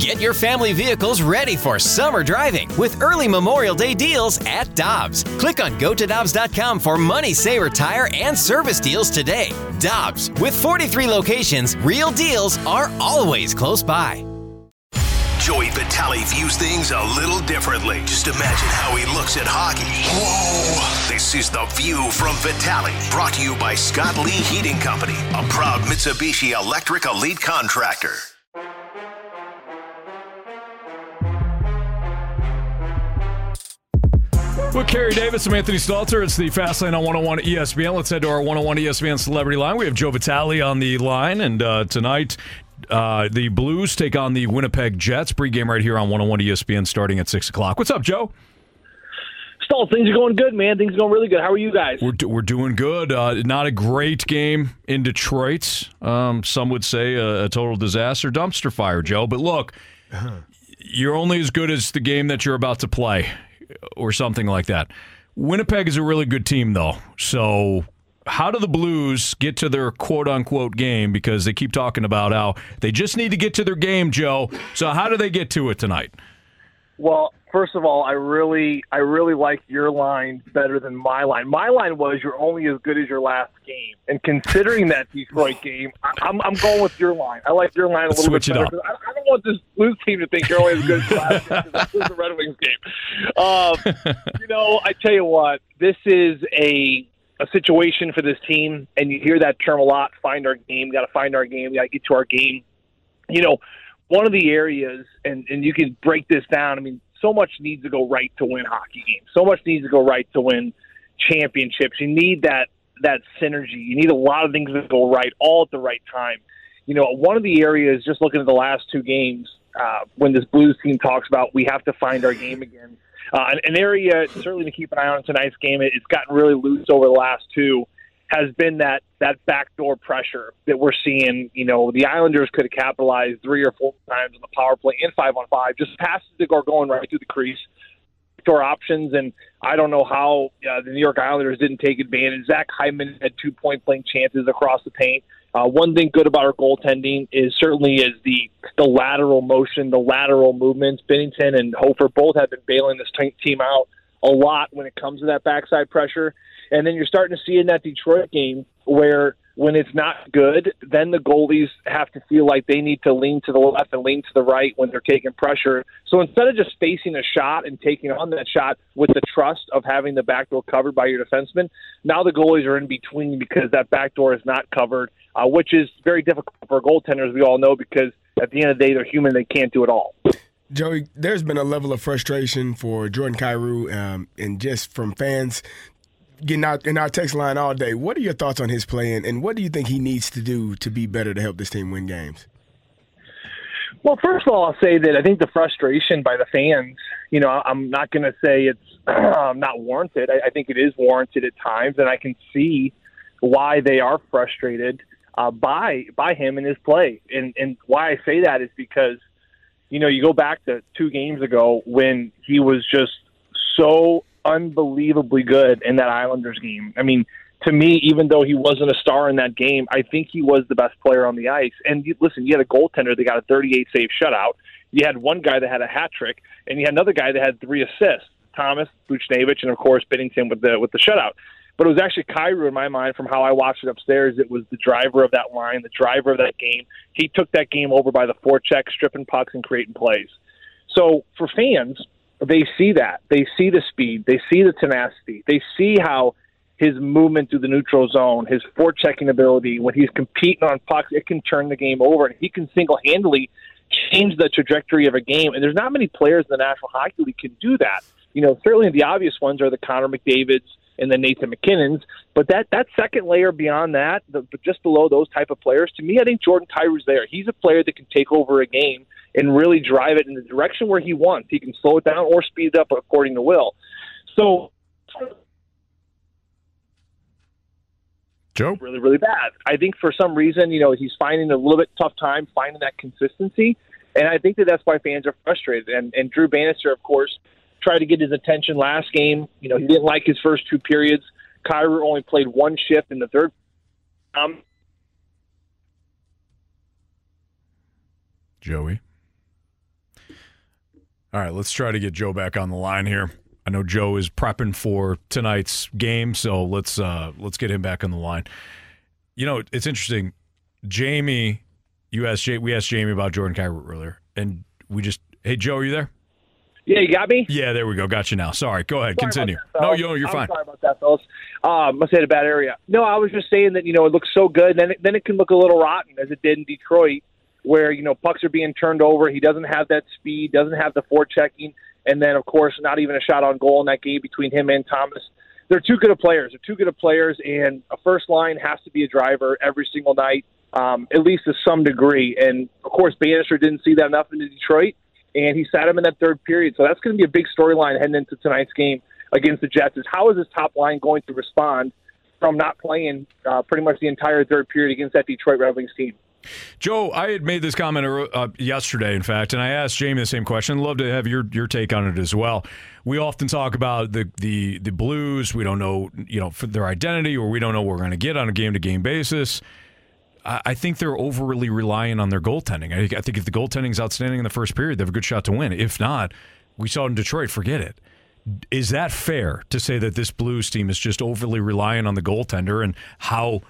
Get your family vehicles ready for summer driving with early Memorial Day deals at Dobbs. Click on gotodobbs.com for money saver tire and service deals today. Dobbs, with 43 locations, real deals are always close by. Joey Vitale views things a little differently. Just imagine how he looks at hockey. Whoa! This is The View from Vitale, brought to you by Scott Lee Heating Company, a proud Mitsubishi Electric Elite contractor. With Kerry Davis and Anthony Stalter, it's the Fast Lane on 101 ESPN. Let's head to our 101 ESPN celebrity line. We have Joe Vitale on the line, and uh, tonight uh, the Blues take on the Winnipeg Jets. Pregame right here on 101 ESPN starting at 6 o'clock. What's up, Joe? Stall, things are going good, man. Things are going really good. How are you guys? We're, we're doing good. Uh, not a great game in Detroit. Um, some would say a, a, total disaster, dumpster fire, Joe. But look, you're only as good as the game that you're about to play or something like that. Winnipeg is a really good team, though. So, how do the Blues get to their quote unquote game? Because they keep talking about how they just need to get to their game, Joe. So, how do they get to it tonight? Well, first of all, I really, I really like your line better than my line. My line was you're only as good as your last game, and considering that Detroit game, I, am I'm going with your line. I like your line a little bit better. I, I, don't want this Blues team to think you're only as good as last game because the Red Wings game. Um, you know, I tell you what, this is a a situation for this team, and you hear that term a lot. Find our game. Got to find our game. Got to get to our game. You know, one of the areas, and and you can break this down. I mean so much needs to go right to win hockey games. So much needs to go right to win championships. You need that that synergy. You need a lot of things to go right all at the right time. You know, one of the areas, just looking at the last two games, uh, when this Blues team talks about we have to find our game again. Uh, an, an area certainly to keep an eye on tonight's game. It, it's gotten really loose over the last two has been that that backdoor pressure that we're seeing. You know, the Islanders could have capitalized three or four times on the power play in five on five, just passes that are going right through the crease. Backdoor options, and I don't know how uh, the New York Islanders didn't take advantage. Zach Hyman had two point blank chances across the paint. Uh, one thing good about our goaltending is certainly is the the lateral motion, the lateral movements. Binnington and Hofer both have been bailing this t- team out a lot when it comes to that backside pressure. And then you're starting to see in that Detroit game where when it's not good, then the goalies have to feel like they need to lean to the left and lean to the right when they're taking pressure. So instead of just facing a shot and taking on that shot with the trust of having the back door covered by your defenseman, now the goalies are in between because that back door is not covered, uh, which is very difficult for goaltenders, we all know, because at the end of the day, they're human. They can't do it all. Joey, there's been a level of frustration for Jordan Kyrou um, and just from fans getting out in our text line all day. What are your thoughts on his play, and, and what do you think he needs to do to be better to help this team win games? Well, first of all, I'll say that I think the frustration by the fans, you know, I'm not going to say it's not warranted. I, I think it is warranted at times, and I can see why they are frustrated uh, by by him and his play. And and why I say that is because, you know, you go back to two games ago when he was just so unbelievably good in that Islanders game. I mean, to me, even though he wasn't a star in that game, I think he was the best player on the ice. And you, listen, you had a goaltender that got a 38 save shutout. You had one guy that had a hat trick, and you had another guy that had three assists: Thomas, Buchnevich, and of course Binnington with the with the shutout. But it was actually Kyrou in my mind from how I watched it upstairs. It was the driver of that line, the driver of that game. He took that game over by the forecheck, stripping pucks and creating plays. So for fans, they see that. They see the speed. They see the tenacity. They see how his movement through the neutral zone, his forechecking ability, when he's competing on pucks, it can turn the game over, and he can single handedly change the trajectory of a game. And there's not many players in the National Hockey League can do that. You know, certainly the obvious ones are the Connor McDavid's and the Nathan MacKinnon's, but that that second layer beyond that, the, just below those type of players, to me, I think Jordan Kyrou's there. He's a player that can take over a game and really drive it in the direction where he wants. He can slow it down or speed it up according to will. So, Joe, really, really bad. I think for some reason, you know, he's finding a little bit tough time finding that consistency, and I think that that's why fans are frustrated. And and Drew Bannister, of course, tried to get his attention last game. You know, he didn't like his first two periods. Kyrou only played one shift in the third. Um, Joey. All right, let's try to get Joe back on the line here. I know Joe is prepping for tonight's game, so let's uh, let's get him back on the line. You know, it's interesting. Jamie, you asked we asked Jamie about Jordan Kyrou earlier, and we just, hey Joe, are you there? Yeah, you got me. Yeah, there we go. Got you now. Sorry. Go ahead. Sorry Continue. that, no, yo, you're I'm fine. Sorry about that, fellas. Um, must have hit a bad area. No, I was just saying that you know it looks so good, then it, then it can look a little rotten as it did in Detroit, where you know pucks are being turned over. He doesn't have that speed, doesn't have the forechecking, and then of course not even a shot on goal in that game between him and Thomas. They're too good of players. They're too good of players, and a first line has to be a driver every single night, um, at least to some degree. And of course, Bannister didn't see that enough in Detroit and he sat him in that third period. So that's going to be a big storyline heading into tonight's game against the Jets. Is how is this top line going to respond from not playing uh, pretty much the entire third period against that Detroit Red Wings team? Joe, I had made this comment uh, yesterday, in fact, and I asked Jamie the same question. Love to have your your take on it as well. We often talk about the the the Blues. We don't know, you know, their identity, or we don't know what we're going to get on a game to game basis. I think they're overly relying on their goaltending. I think if the goaltending is outstanding in the first period, they have a good shot to win. If not, we saw it in Detroit. Forget it. Is that fair to say that this Blues team is just overly relying on the goaltender and how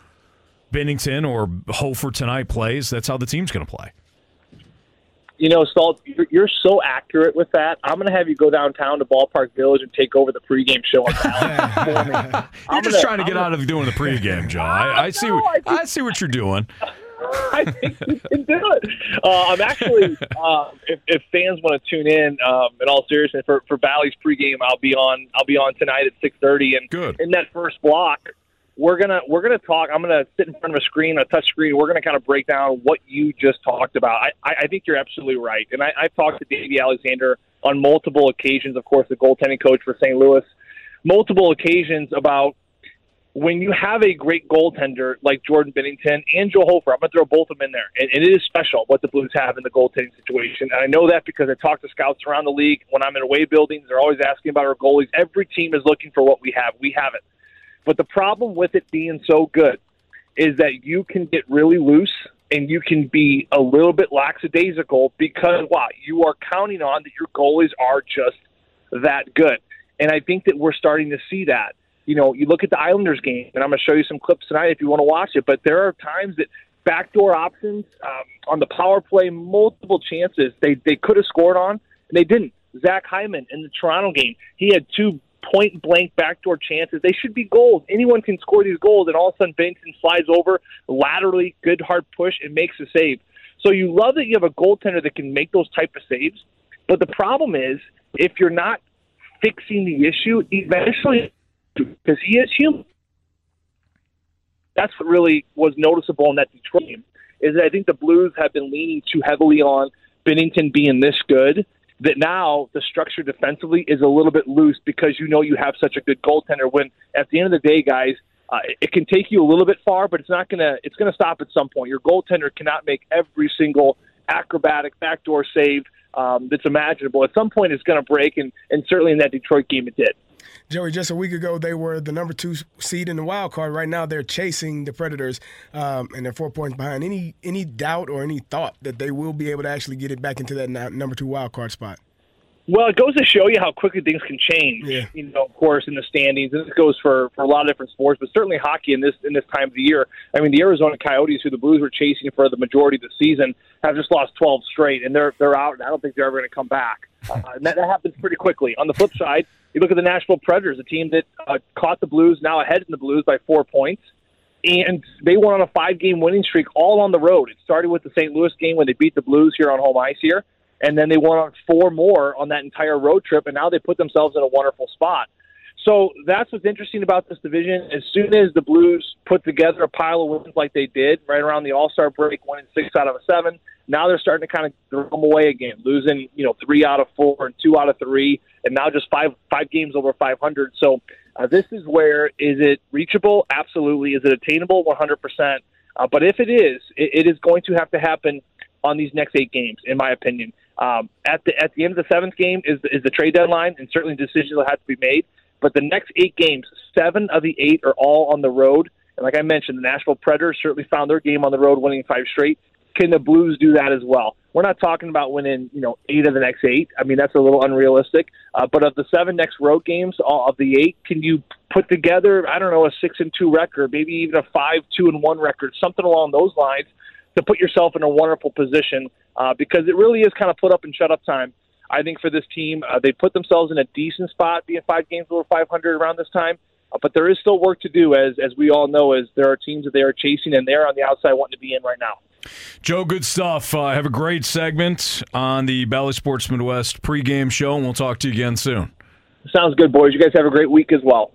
Binnington or Hofer tonight plays? That's how the team's going to play. You know, Stalt, you're, you're so accurate with that. I'm going to have you go downtown to Ballpark Village and take over the pregame show. On you're I'm just gonna- trying to get I'm out of doing the pregame, Joe. I, I see. No, What, I I see what you're doing. I think you can do it. Uh, I'm actually, uh, if, if fans want to tune in, um, in all seriousness, for for Bally's pregame, I'll be on. I'll be on tonight at 6:30, and Good. in that first block, we're gonna we're gonna talk. I'm gonna sit in front of a screen, a touch screen. We're gonna kind of break down what you just talked about. I, I, think you're absolutely right, and I, I've talked to Davey Alexander on multiple occasions. Of course, the goaltending coach for St. Louis, multiple occasions about when you have a great goaltender like Jordan Binnington and Joel Hofer, I'm going to throw both of them in there. And, and it is special what the Blues have in the goaltending situation. And I know that because I talk to scouts around the league. When I'm in away buildings, they're always asking about our goalies. Every team is looking for what we have. We have it. But the problem with it being so good is that you can get really loose and you can be a little bit lackadaisical because, wow, you are counting on that your goalies are just that good. And I think that we're starting to see that you know, you look at the Islanders game, and I'm going to show you some clips tonight if you want to watch it. But there are times that backdoor options um, on the power play, multiple chances they they could have scored on, and they didn't. Zach Hyman in the Toronto game, he had two point blank backdoor chances. They should be goals. Anyone can score these goals, and all of a sudden Binnington slides over laterally, good hard push, and makes a save. So you love that you have a goaltender that can make those type of saves. But the problem is, if you're not fixing the issue, eventually because he is human. That's what really was noticeable in that Detroit game. Is that I think the Blues have been leaning too heavily on Binnington being this good that now the structure defensively is a little bit loose because you know you have such a good goaltender. When at the end of the day, guys, uh, it can take you a little bit far, but it's not gonna it's gonna stop at some point. Your goaltender cannot make every single acrobatic backdoor save um, that's imaginable. At some point, it's to break, and and certainly in that Detroit game, it did. Joey, just a week ago, they were the number two seed in the wild card. Right now, they're chasing the Predators, um, and they're four points behind. Any any doubt or any thought that they will be able to actually get it back into that number two wild card spot? Well, it goes to show you how quickly things can change. Yeah. You know, of course, in the standings, and this goes for, for a lot of different sports, but certainly hockey in this in this time of the year. I mean, the Arizona Coyotes, who the Blues were chasing for the majority of the season, have just lost 12 straight, and they're they're out. And I don't think they're ever going to come back. Uh, that, that happens pretty quickly. On the flip side, you look at the Nashville Predators, a team that uh, caught the Blues, now ahead in the Blues by four points. And they went on a five game winning streak all on the road. It started with the St. Louis game when they beat the Blues here on home ice here and then they went on four more on that entire road trip, and now they put themselves in a wonderful spot. So that's what's interesting about this division. As soon as the Blues put together a pile of wins like they did right around the All Star break, winning six out of a seven, now they're starting to kind of throw them away again, losing you know three out of four and two out of three, and now just five five games over 500. So uh, this is where is it reachable? Absolutely. Is it attainable? 100 percent. Uh, but if it is, it, it is going to have to happen on these next eight games, in my opinion. Um, at the at the end of the seventh game is is the trade deadline, and certainly decisions will have to be made. But the next eight games, seven of the eight are all on the road. And like I mentioned, the Nashville Predators certainly found their game on the road, winning five straight. Can the Blues do that as well? we're not talking about winning, you know, eight of the next eight. I mean, that's a little unrealistic. Uh, but of the seven next road games, all of the eight, can you put together, I don't know, a six and two record, maybe even a five two and one record, something along those lines, to put yourself in a wonderful position uh, because it really is kind of put up and shut up time. I think for this team, uh, they put themselves in a decent spot, being five games over 500 around this time. Uh, but there is still work to do, as as we all know, as there are teams that they are chasing, and they're on the outside wanting to be in right now. Joe, good stuff. Uh, have a great segment on the Bally Sports Midwest pregame show, and we'll talk to you again soon. Sounds good, boys. You guys have a great week as well.